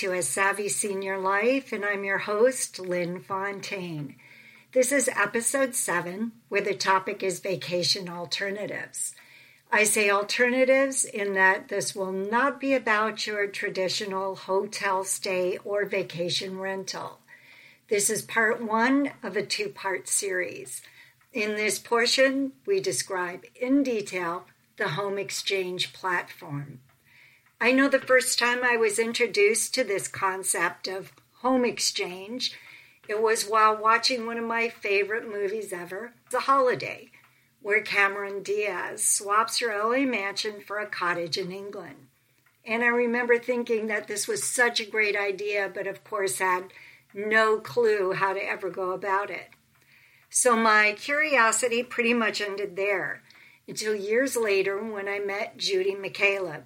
to A Savvy Senior Life, and I'm your host, Lynn Fontaine. This is episode seven, where the topic is vacation alternatives. I say alternatives in that this will not be about your traditional hotel stay or vacation rental. This is part one of a two part series. In this portion, we describe in detail the home exchange platform. I know the first time I was introduced to this concept of home exchange, it was while watching one of my favorite movies ever, The Holiday, where Cameron Diaz swaps her LA mansion for a cottage in England. And I remember thinking that this was such a great idea, but of course had no clue how to ever go about it. So my curiosity pretty much ended there until years later when I met Judy McCaleb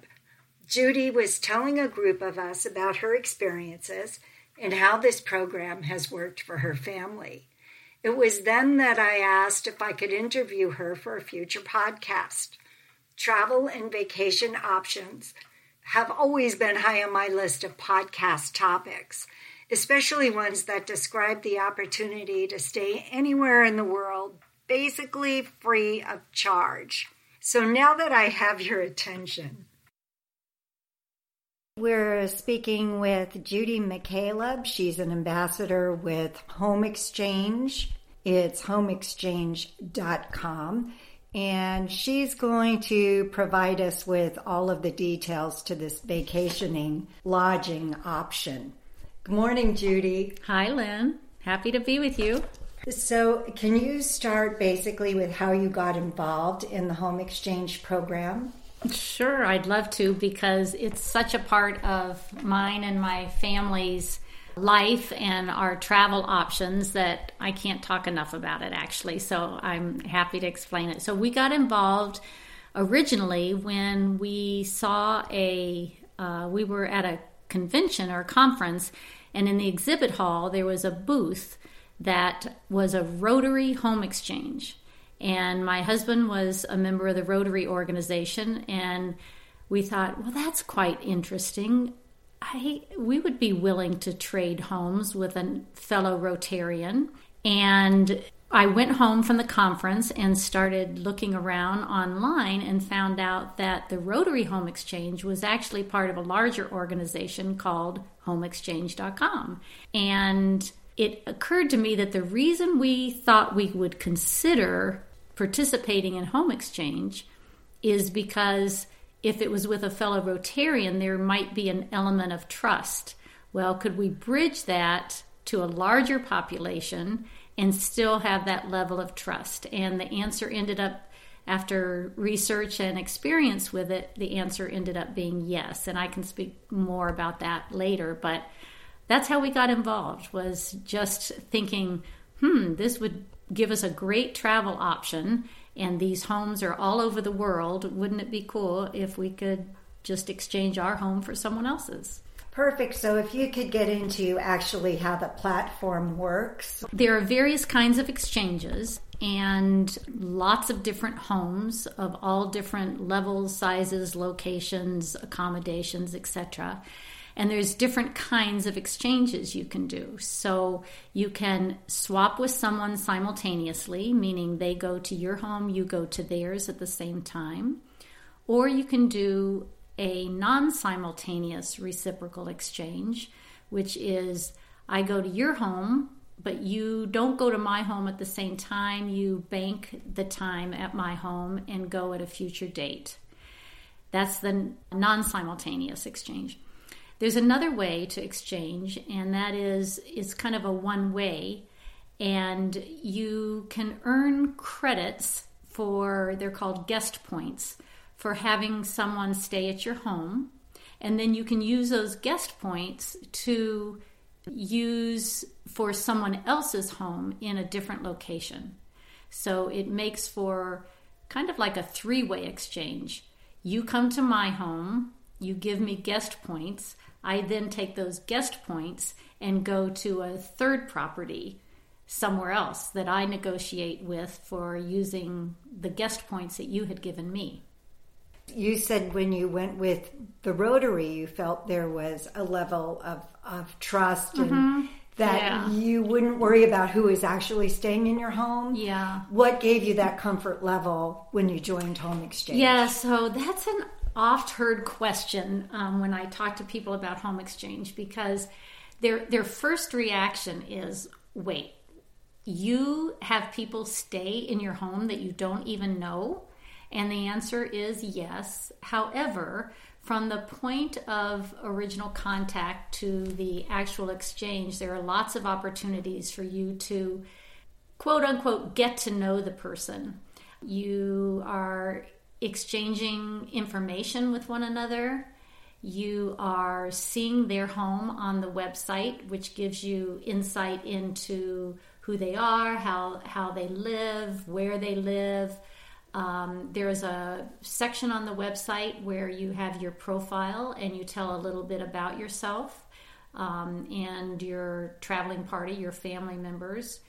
Judy was telling a group of us about her experiences and how this program has worked for her family. It was then that I asked if I could interview her for a future podcast. Travel and vacation options have always been high on my list of podcast topics, especially ones that describe the opportunity to stay anywhere in the world, basically free of charge. So now that I have your attention, we're speaking with Judy McCaleb. She's an ambassador with Home Exchange. It's homeexchange.com. And she's going to provide us with all of the details to this vacationing lodging option. Good morning, Judy. Hi, Lynn. Happy to be with you. So, can you start basically with how you got involved in the home exchange program? Sure, I'd love to because it's such a part of mine and my family's life and our travel options that I can't talk enough about it actually. So I'm happy to explain it. So we got involved originally when we saw a, uh, we were at a convention or conference, and in the exhibit hall there was a booth that was a Rotary home exchange. And my husband was a member of the Rotary organization, and we thought, well, that's quite interesting. I, we would be willing to trade homes with a fellow Rotarian. And I went home from the conference and started looking around online and found out that the Rotary Home Exchange was actually part of a larger organization called homeexchange.com. And it occurred to me that the reason we thought we would consider participating in home exchange is because if it was with a fellow Rotarian, there might be an element of trust. Well, could we bridge that to a larger population and still have that level of trust? And the answer ended up, after research and experience with it, the answer ended up being yes. And I can speak more about that later, but that's how we got involved was just thinking, hmm, this would give us a great travel option. And these homes are all over the world. Wouldn't it be cool if we could just exchange our home for someone else's? Perfect. So, if you could get into actually how the platform works. There are various kinds of exchanges and lots of different homes of all different levels, sizes, locations, accommodations, etc. And there's different kinds of exchanges you can do. So you can swap with someone simultaneously, meaning they go to your home, you go to theirs at the same time. Or you can do a non simultaneous reciprocal exchange, which is I go to your home, but you don't go to my home at the same time. You bank the time at my home and go at a future date. That's the non simultaneous exchange. There's another way to exchange, and that is it's kind of a one way, and you can earn credits for they're called guest points for having someone stay at your home, and then you can use those guest points to use for someone else's home in a different location. So it makes for kind of like a three way exchange. You come to my home, you give me guest points. I then take those guest points and go to a third property somewhere else that I negotiate with for using the guest points that you had given me. You said when you went with the Rotary, you felt there was a level of, of trust Mm-hmm. that Yeah. you wouldn't worry about who is actually staying in your home. Yeah. What gave you that comfort level when you joined Home Exchange? Yeah, so that's an oft heard question um, when I talk to people about home exchange because their their first reaction is, "Wait, you have people stay in your home that you don't even know?" And the answer is yes. However, from the point of original contact to the actual exchange, there are lots of opportunities for you to quote unquote get to know the person. You are exchanging information with one another. You are seeing their home on the website, which gives you insight into who they are, how, how they live, where they live. Um, there's a section on the website where you have your profile and you tell a little bit about yourself um, and your traveling party, your family members.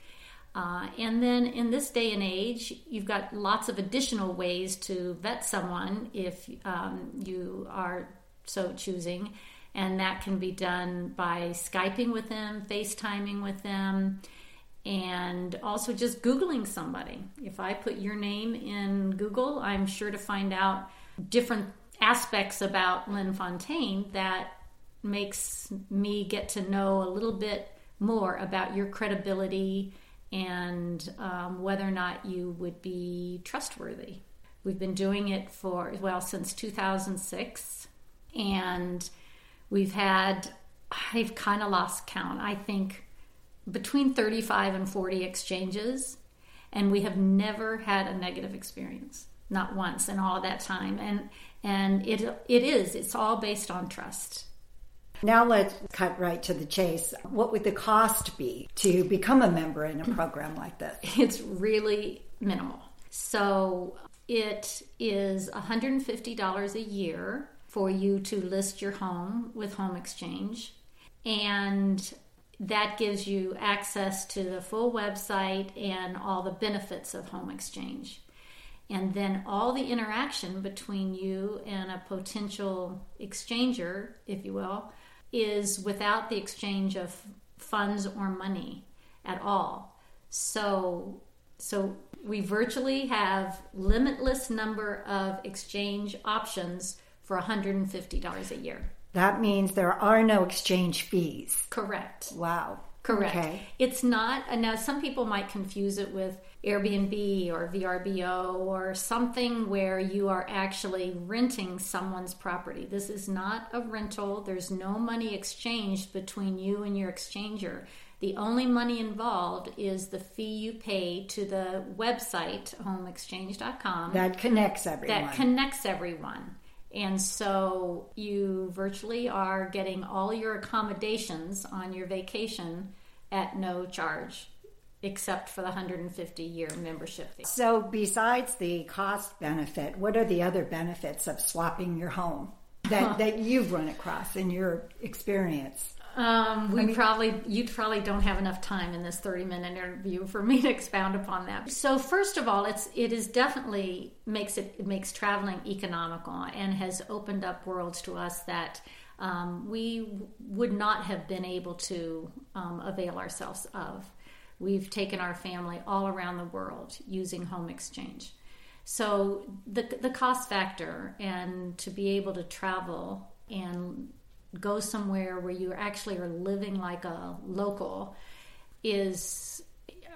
Uh, and then in this day and age, you've got lots of additional ways to vet someone if um, you are so choosing. And that can be done by Skyping with them, FaceTiming with them, and also just Googling somebody. If I put your name in Google, I'm sure to find out different aspects about Lynn Fontaine that makes me get to know a little bit more about your credibility and um, whether or not you would be trustworthy. We've been doing it for, well, since 2006, and we've had, I've kind of lost count, I think between 35 and 40 exchanges, and we have never had a negative experience, not once in all that time. And and it it is, it's all based on trust. Now let's cut right to the chase. What would the cost be to become a member in a hmm. program like this? It's really minimal. So it is $150 a year for you to list your home with Home Exchange. And that gives you access to the full website and all the benefits of Home Exchange. And then all the interaction between you and a potential exchanger, if you will, is without the exchange of funds or money at all. So so we virtually have limitless number of exchange options for $150 a year. That means there are no exchange fees. Correct. Wow. Correct. Okay. It's not, now some people might confuse it with Airbnb or VRBO or something where you are actually renting someone's property. This is not a rental. There's no money exchanged between you and your exchanger. The only money involved is the fee you pay to the website, homeexchange.com That connects everyone. that connects everyone. And so you virtually are getting all your accommodations on your vacation at no charge, except for the 150 year membership fee. so, besides the cost benefit, what are the other benefits of swapping your home that, that you've run across in your experience? Um, we probably you probably don't have enough time in this 30 minute interview for me to expound upon that. So first of all, it's it is definitely makes it it makes traveling economical and has opened up worlds to us that um, we would not have been able to um, avail ourselves of. We've taken our family all around the world using home exchange. So the the cost factor and to be able to travel and go somewhere where you actually are living like a local is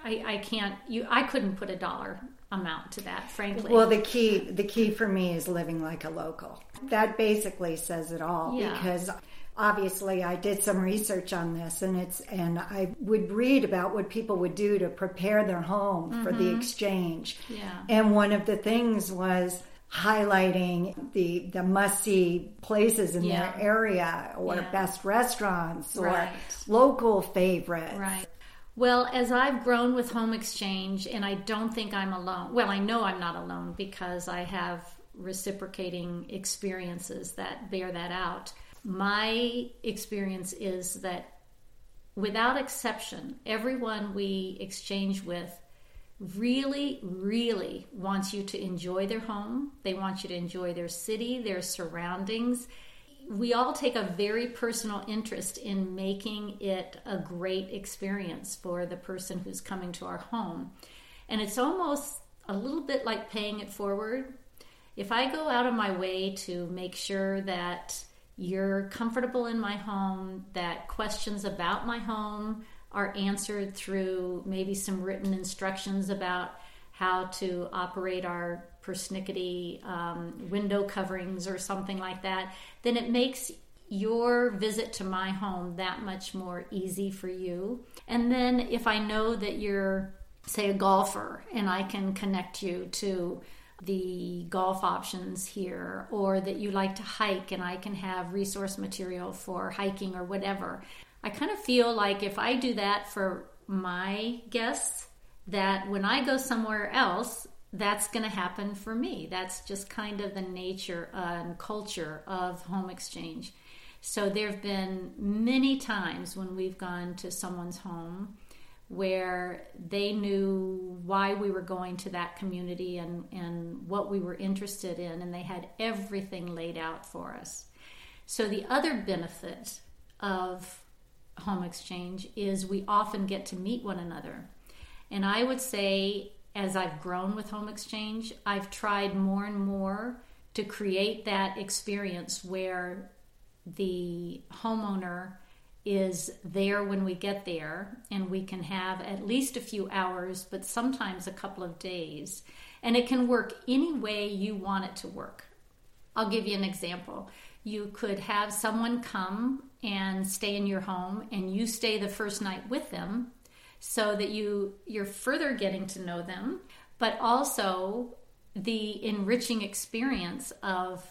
I, I can't you I couldn't put a dollar amount to that frankly. Well, the key the key for me is living like a local. That basically says it all Yeah. because obviously I did some research on this and it's and I would read about what people would do to prepare their home for the exchange. Mm-hmm. Yeah. And one of the things was highlighting the the must see places in Yeah. their area or Yeah. best restaurants or Right. local favorites. Right. Well, as I've grown with Home Exchange, and I don't think I'm alone. Well, I know I'm not alone because I have reciprocating experiences that bear that out. My experience is that without exception, everyone we exchange with really, really wants you to enjoy their home. They want you to enjoy their city, their surroundings. We all take a very personal interest in making it a great experience for the person who's coming to our home. And it's almost a little bit like paying it forward. If I go out of my way to make sure that you're comfortable in my home, that questions about my home are answered through maybe some written instructions about how to operate our persnickety um, window coverings or something like that, then it makes your visit to my home that much more easy for you. And then if I know that you're, say, a golfer and I can connect you to the golf options here, or that you like to hike and I can have resource material for hiking or whatever. I kind of feel like if I do that for my guests, that when I go somewhere else, that's going to happen for me. That's just kind of the nature and culture of home exchange. So there have been many times when we've gone to someone's home where they knew why we were going to that community and, and what we were interested in, and they had everything laid out for us. So, the other benefit of home exchange is we often get to meet one another. And I would say, as I've grown with home exchange, I've tried more and more to create that experience where the homeowner is there when we get there and we can have at least a few hours, but sometimes a couple of days. And it can work any way you want it to work. I'll give you an example. You could have someone come and stay in your home and you stay the first night with them so that you you're further getting to know them, but also the enriching experience of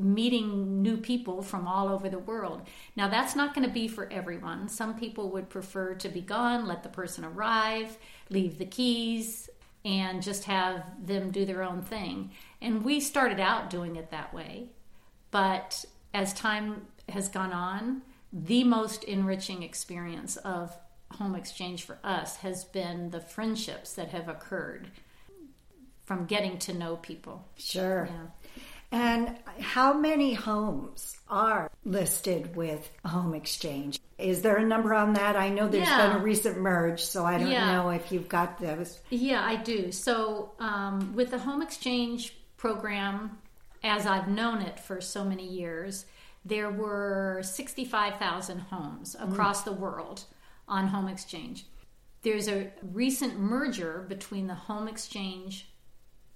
meeting new people from all over the world. Now, that's not going to be for everyone. Some people would prefer to be gone, let the person arrive, leave the keys, and just have them do their own thing. And we started out doing it that way. But as time has gone on, the most enriching experience of home exchange for us has been the friendships that have occurred from getting to know people. Sure. Yeah. And how many homes are listed with home exchange? Is there a number on that? I know there's yeah. been a recent merge, so I don't yeah. know if you've got those. Yeah, I do. So, um, with the home exchange program, as I've known it for so many years, there were 65,000 homes mm. across mm. the world on home exchange. There's a recent merger between the home exchange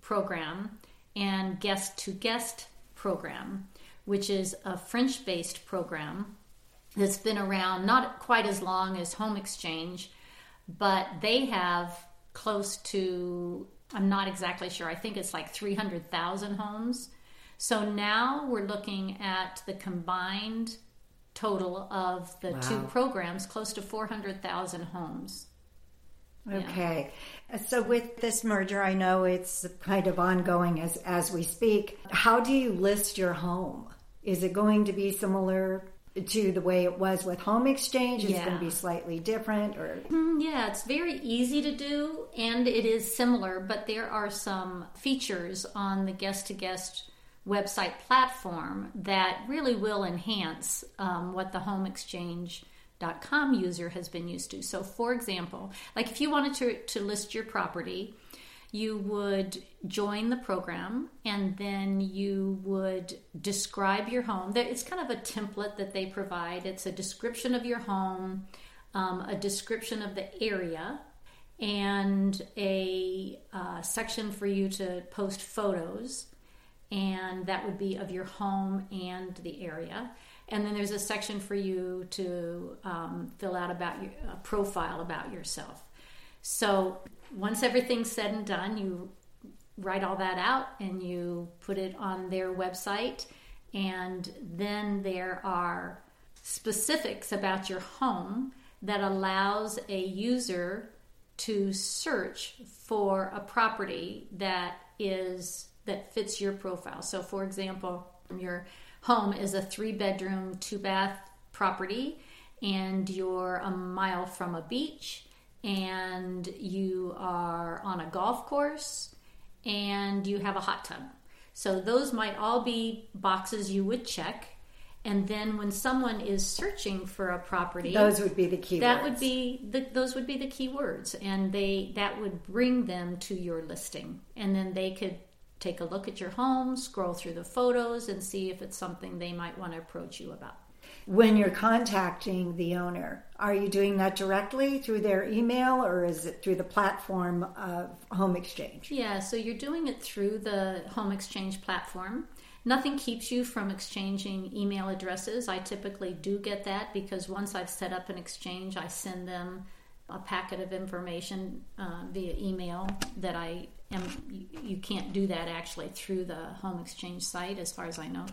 program and guest to guest program, which is a French based program that's been around not quite as long as home exchange, but they have close to, I'm not exactly sure, I think it's like 300,000 homes. So now we're looking at the combined total of the wow. two programs, close to 400,000 homes. Okay. Yeah. So with this merger, I know it's kind of ongoing as as we speak. How do you list your home? Is it going to be similar to the way it was with home exchange? Is yeah. it going to be slightly different or mm, Yeah, it's very easy to do and it is similar, but there are some features on the guest to guest website platform that really will enhance um, what the home exchange com user has been used to. So, for example, like if you wanted to, to list your property, you would join the program and then you would describe your home. It's kind of a template that they provide. It's a description of your home, um, a description of the area, and a uh, section for you to post photos. And that would be of your home and the area and then there's a section for you to um, fill out about your profile about yourself. So once everything's said and done, you write all that out and you put it on their website, and then there are specifics about your home that allows a user to search for a property that is that fits your profile. So for example, your home is a three bedroom, two bath property, and you're a mile from a beach and you are on a golf course and you have a hot tub. So those might all be boxes you would check. And then when someone is searching for a property, those would be the keywords. That would be the, those would be the keywords, and they that would bring them to your listing, and then they could take a look at your home, scroll through the photos, and see if it's something they might want to approach you about when you're contacting the owner? Are you doing that directly through their email or is it through the platform of Home Exchange? Yeah, so you're doing it through the Home Exchange platform. Nothing keeps you from exchanging email addresses. I typically do get that because once I've set up an exchange, I send them a packet of information uh, via email that I You, you can't do that actually through the Home Exchange site, as far as I know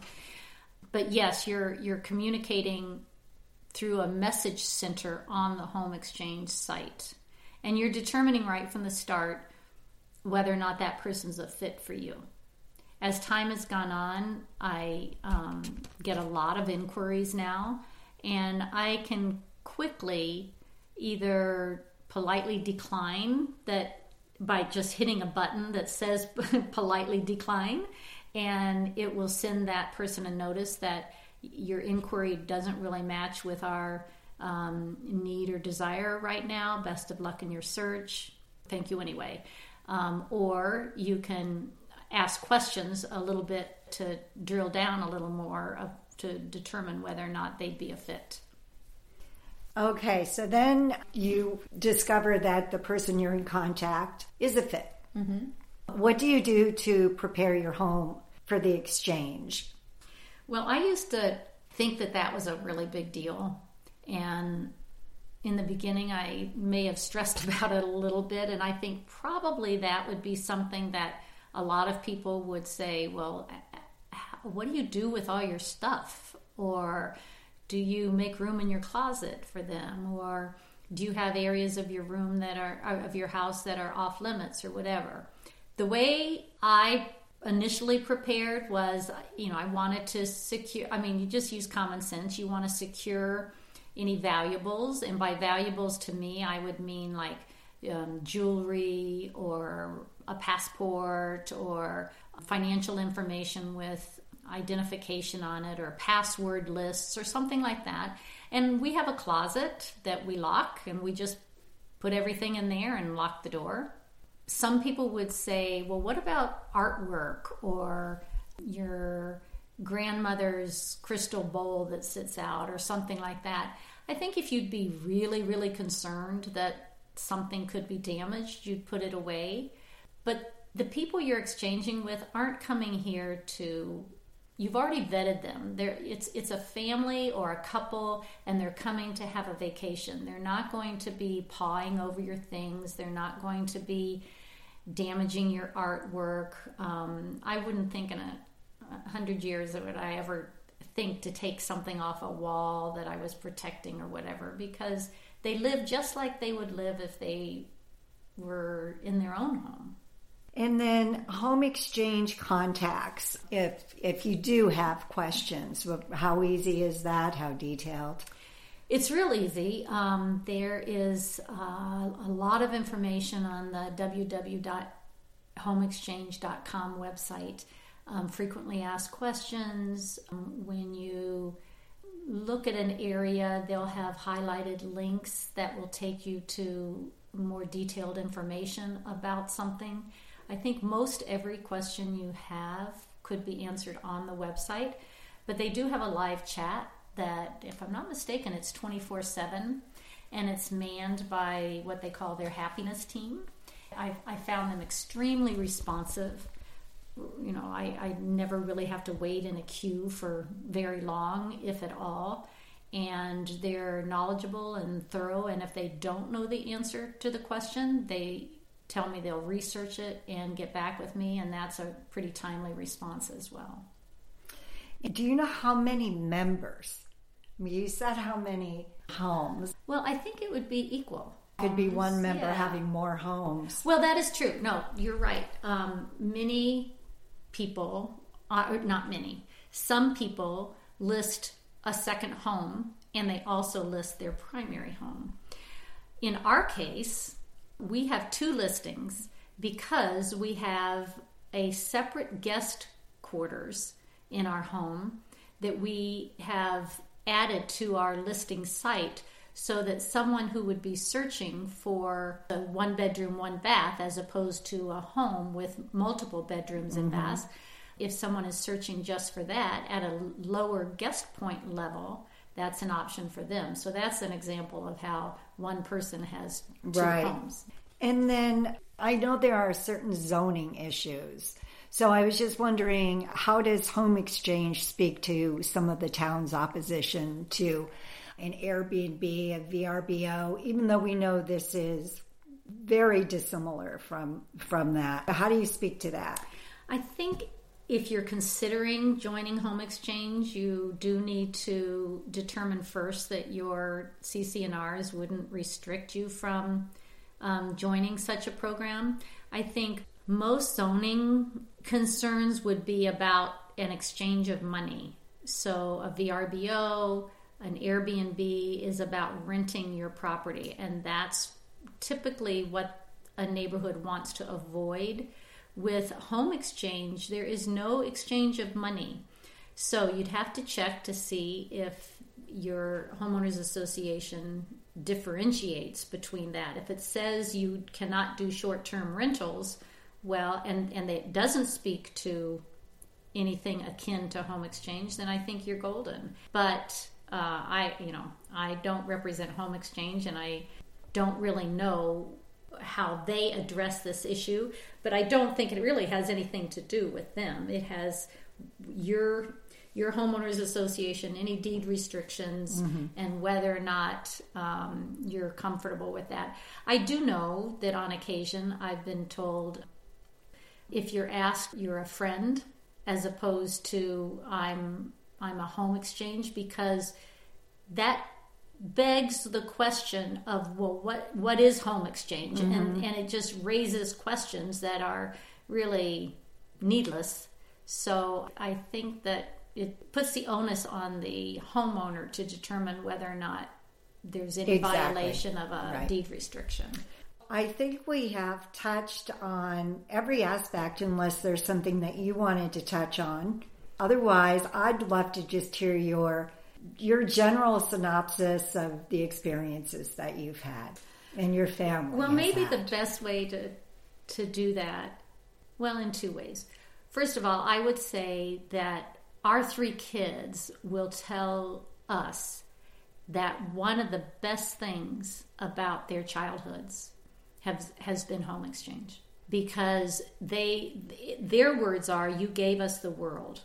but yes, you're you're communicating through a message center on the home exchange site. And you're determining right from the start whether or not that person's a fit for you. As time has gone on, I um, get a lot of inquiries now, and I can quickly either politely decline that by just hitting a button that says politely decline and it will send that person a notice that your inquiry doesn't really match with our um, need or desire right now. Best of luck in your search. Thank you anyway. Um, or you can ask questions a little bit to drill down a little more uh, to determine whether or not they'd be a fit. Okay, so then you discover that the person you're in contact is a fit. Mm-hmm. What do you do to prepare your home for the exchange? Well, I used to think that that was a really big deal. And in the beginning, I may have stressed about it a little bit. And I think probably that would be something that a lot of people would say, well, what do you do with all your stuff? Or do you make room in your closet for them? Or do you have areas of your room that are, of your house that are off limits or whatever? The way I initially prepared was you know i wanted to secure i mean you just use common sense you want to secure any valuables and by valuables to me i would mean like um, jewelry or a passport or financial information with identification on it or password lists or something like that and we have a closet that we lock and we just put everything in there and lock the door some people would say, well, what about artwork or your grandmother's crystal bowl that sits out or something like that? I think if you'd be really, really concerned that something could be damaged, you'd put it away. But the people you're exchanging with aren't coming here to you've already vetted them. They're, it's it's a family or a couple, and they're coming to have a vacation. They're not going to be pawing over your things. They're not going to be damaging your artwork. Um, I wouldn't think in a, a hundred years that would I ever think to take something off a wall that I was protecting or whatever because they live just like they would live if they were in their own home. And then home exchange contacts. If if you do have questions, how easy is that? How detailed? It's real easy. Um, there is uh, a lot of information on the www.homeexchange.com website. Um, frequently asked questions. Um, when you look at an area, they'll have highlighted links that will take you to more detailed information about something. I think most every question you have could be answered on the website, but they do have a live chat that, if I'm not mistaken, it's 24 7 and it's manned by what they call their happiness team. I, I found them extremely responsive. You know, I, I never really have to wait in a queue for very long, if at all. And they're knowledgeable and thorough. And if they don't know the answer to the question, they tell me they'll research it and get back with me. And that's a pretty timely response as well. Do you know how many members? You said how many homes? Well, I think it would be equal. Could be one member yeah. having more homes. Well, that is true. No, you're right. Um, many people, uh, not many, some people list a second home and they also list their primary home. in our case, we have two listings because we have a separate guest quarters in our home that we have added to our listing site so that someone who would be searching for a one bedroom, one bath, as opposed to a home with multiple bedrooms and mm-hmm. baths, if someone is searching just for that at a lower guest point level, that's an option for them. So that's an example of how one person has two right. homes. And then I know there are certain zoning issues. So I was just wondering how does home exchange speak to some of the town's opposition to an Airbnb, a VRBO, even though we know this is very dissimilar from from that. How do you speak to that? I think if you're considering joining Home Exchange, you do need to determine first that your CC&Rs wouldn't restrict you from um, joining such a program. I think most zoning concerns would be about an exchange of money. So a VRBO, an Airbnb is about renting your property, and that's typically what a neighborhood wants to avoid with home exchange, there is no exchange of money. So you'd have to check to see if your homeowners association differentiates between that. If it says you cannot do short term rentals, well, and, and it doesn't speak to anything akin to home exchange, then I think you're golden. But uh, I, you know, I don't represent home exchange and I don't really know how they address this issue, but I don't think it really has anything to do with them. It has your your homeowners association, any deed restrictions, mm-hmm. and whether or not um, you're comfortable with that. I do know that on occasion I've been told if you're asked, you're a friend, as opposed to I'm I'm a home exchange because that begs the question of well what what is home exchange mm-hmm. and and it just raises questions that are really needless so i think that it puts the onus on the homeowner to determine whether or not there's any exactly. violation of a right. deed restriction I think we have touched on every aspect unless there's something that you wanted to touch on. Otherwise, I'd love to just hear your your general synopsis of the experiences that you've had and your family. Well, maybe had. the best way to to do that, well, in two ways. First of all, I would say that our three kids will tell us that one of the best things about their childhoods has has been home exchange because they their words are you gave us the world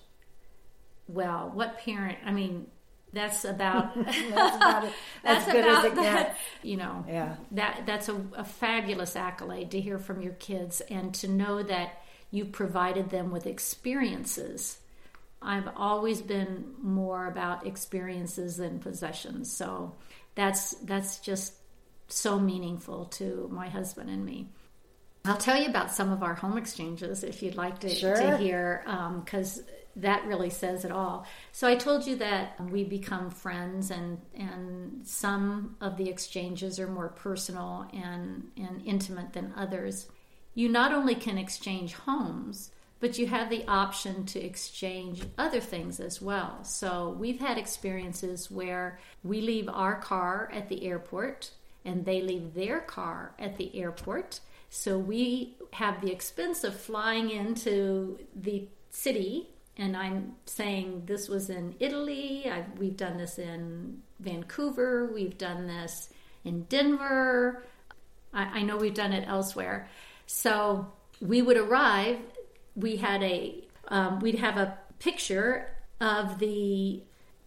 well what parent i mean that's about that's about it. As that's good about as it gets. you know yeah that that's a, a fabulous accolade to hear from your kids and to know that you provided them with experiences i've always been more about experiences than possessions so that's that's just so meaningful to my husband and me I'll tell you about some of our home exchanges if you'd like to, sure. to hear, because um, that really says it all. So I told you that we become friends, and and some of the exchanges are more personal and and intimate than others. You not only can exchange homes, but you have the option to exchange other things as well. So we've had experiences where we leave our car at the airport and they leave their car at the airport. So we have the expense of flying into the city and I'm saying this was in Italy. I've, we've done this in Vancouver. We've done this in Denver. I, I know we've done it elsewhere. So we would arrive. We had a um, we'd have a picture of the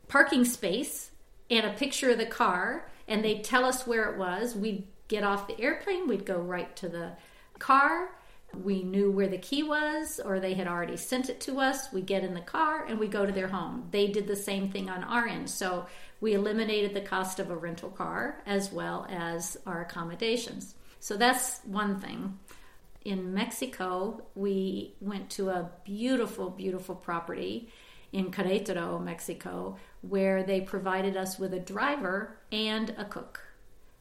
parking space and a picture of the car, and they'd tell us where it was. We'd get off the airplane. We'd go right to the car we knew where the key was or they had already sent it to us. We get in the car and we go to their home. They did the same thing on our end. So we eliminated the cost of a rental car as well as our accommodations. So that's one thing. In Mexico, we went to a beautiful, beautiful property in Querétaro, Mexico, where they provided us with a driver and a cook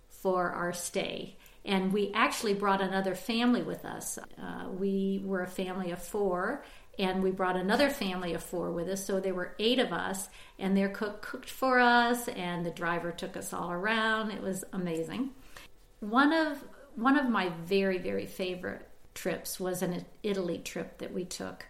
for our stay. And we actually brought another family with us. Uh, we were a family of four, and we brought another family of four with us. So there were eight of us, and their cook cooked for us, and the driver took us all around. It was amazing. One of one of my very very favorite trips was an Italy trip that we took,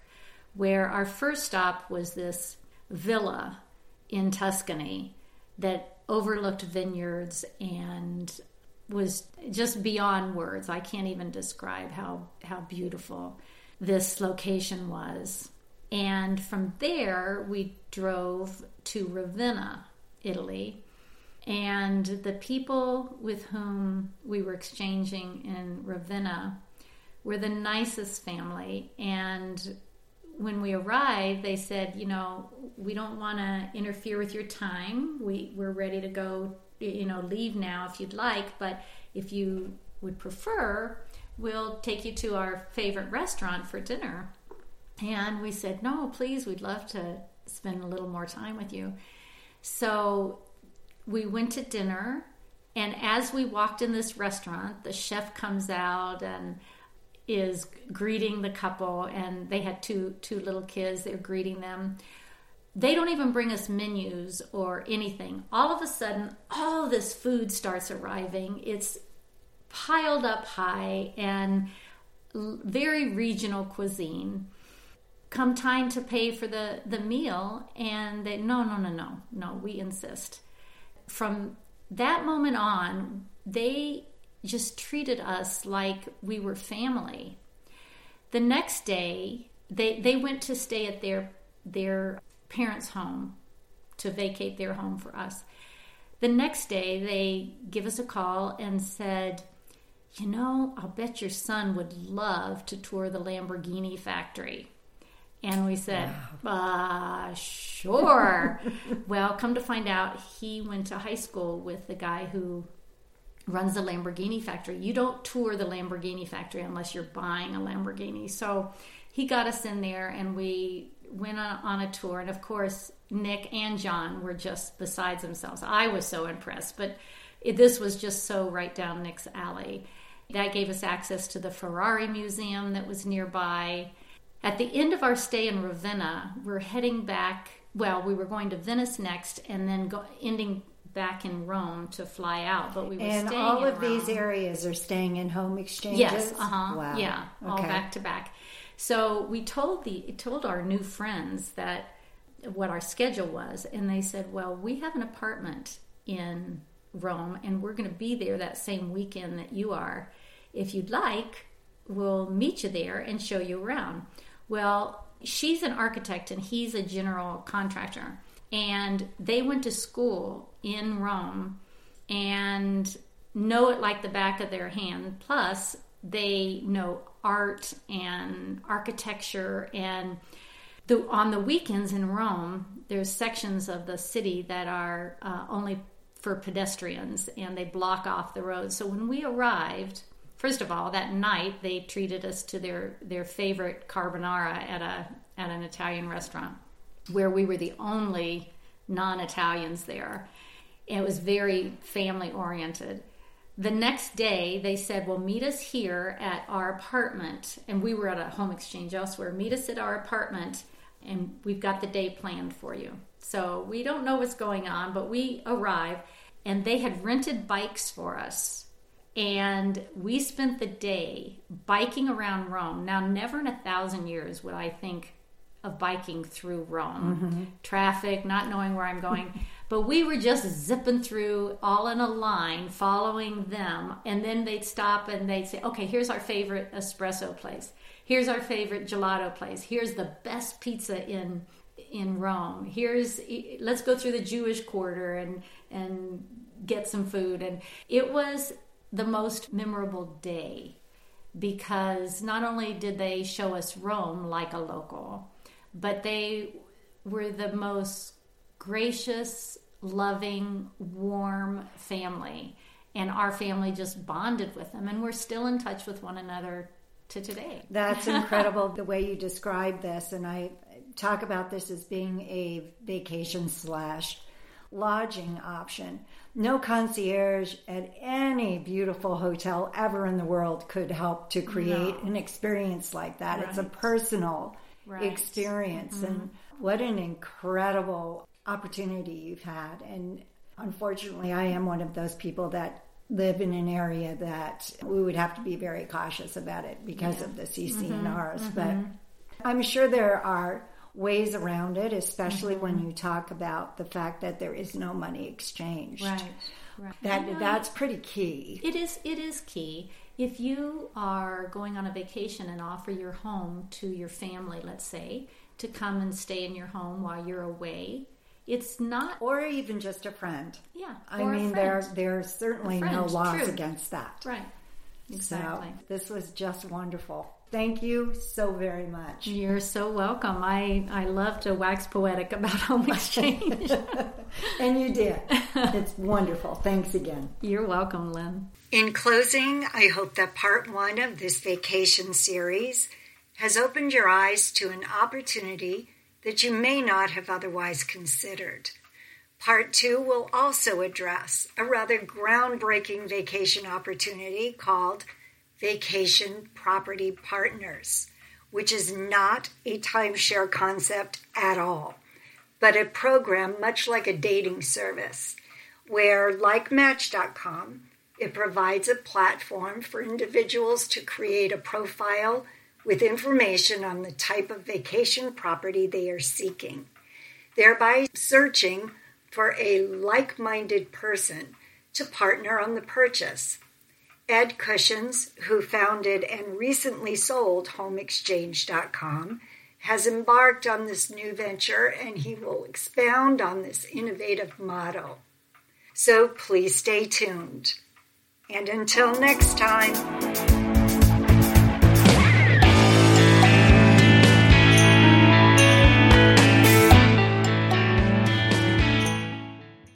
where our first stop was this villa in Tuscany that overlooked vineyards and was just beyond words. I can't even describe how how beautiful this location was. And from there, we drove to Ravenna, Italy. And the people with whom we were exchanging in Ravenna were the nicest family. And when we arrived, they said, you know, we don't want to interfere with your time. We, we're ready to go, you know, leave now if you'd like. But if you would prefer, we'll take you to our favorite restaurant for dinner. And we said, no, please, we'd love to spend a little more time with you. So we went to dinner. And as we walked in this restaurant, the chef comes out and is greeting the couple and they had two two little kids they're greeting them they don't even bring us menus or anything all of a sudden all this food starts arriving it's piled up high and very regional cuisine. Come time to pay for the, the meal, and they, no, no, no, no, no, we insist. From that moment on, they just treated us like we were family. The next day, they, they went to stay at their, their parents' home to vacate their home for us. The next day, they give us a call and said, you know, I'll bet your son would love to tour the Lamborghini factory. And we said, wow. uh, sure. well, come to find out, he went to high school with the guy who runs the Lamborghini factory. You don't tour the Lamborghini factory unless you're buying a Lamborghini. So he got us in there and we went on, on a tour. And of course, Nick and John were just besides themselves. I was so impressed, but it, this was just so right down Nick's alley. That gave us access to the Ferrari Museum that was nearby. At the end of our stay in Ravenna, we're heading back. Well, we were going to Venice next, and then go, ending back in Rome to fly out. But we were and all of Rome. these areas are staying in home exchanges. Yes, uh huh. Wow. Yeah, all back to back. So we told the told our new friends that what our schedule was, and they said, "Well, we have an apartment in Rome, and we're going to be there that same weekend that you are. If you'd like, we'll meet you there and show you around." Well, she's an architect and he's a general contractor, and they went to school in Rome and know it like the back of their hand. Plus, they know art and architecture and the, on the weekends in Rome, there's sections of the city that are uh, only for pedestrians and they block off the road. So when we arrived, first of all, that night they treated us to their, their favorite carbonara at a at an Italian restaurant where we were the only non-Italians there. It was very family oriented. The next day, they said, Well, meet us here at our apartment. And we were at a home exchange elsewhere. Meet us at our apartment, and we've got the day planned for you. So we don't know what's going on, but we arrive, and they had rented bikes for us. And we spent the day biking around Rome. Now, never in a thousand years would I think of biking through Rome. Mm-hmm. Traffic, not knowing where I'm going. but we were just zipping through all in a line, following them. And then they'd stop and they'd say, okay, here's our favorite espresso place. Here's our favorite gelato place. Here's the best pizza in in Rome. Here's let's go through the Jewish quarter and and get some food. And it was the most memorable day because not only did they show us Rome like a local, but they were the most gracious, loving, warm family. And our family just bonded with them, and we're still in touch with one another to today. That's incredible the way you describe this. And I talk about this as being a vacation slash lodging option. No concierge at any beautiful hotel ever in the world could help to create no. an experience like that. Right. It's a personal right. experience. Mm-hmm. And what an incredible opportunity you've had. And unfortunately, I am one of those people that live in an area that we would have to be very cautious about it because yeah. of the CC&Rs. Mm-hmm. But mm-hmm. I'm sure there are ways around it, especially mm-hmm. when you talk about the fact that there is no money exchanged. Right. Right. That that's pretty key. It is it is key. If you are going on a vacation and offer your home to your family, let's say, to come and stay in your home while you're away, it's not or even just a friend. Yeah. I mean there there's certainly no laws True. against that. Right. Exactly. So this was just wonderful. Thank you so very much. You're so welcome. I, I love to wax poetic about home exchange. and you did. It's wonderful. Thanks again. You're welcome, Lynn. In closing, I hope that part one of this vacation series has opened your eyes to an opportunity that you may not have otherwise considered. Part two will also address a rather groundbreaking vacation opportunity called Vacation Property Partners, which is not a timeshare concept at all, but a program much like a dating service, where, like Match.com, it provides a platform for individuals to create a profile with information on the type of vacation property they are seeking, thereby searching for a like minded person to partner on the purchase. Ed Kushins, who founded and recently sold HomeExchange.com, has embarked on this new venture and he will expound on this innovative model. So please stay tuned. And until next time,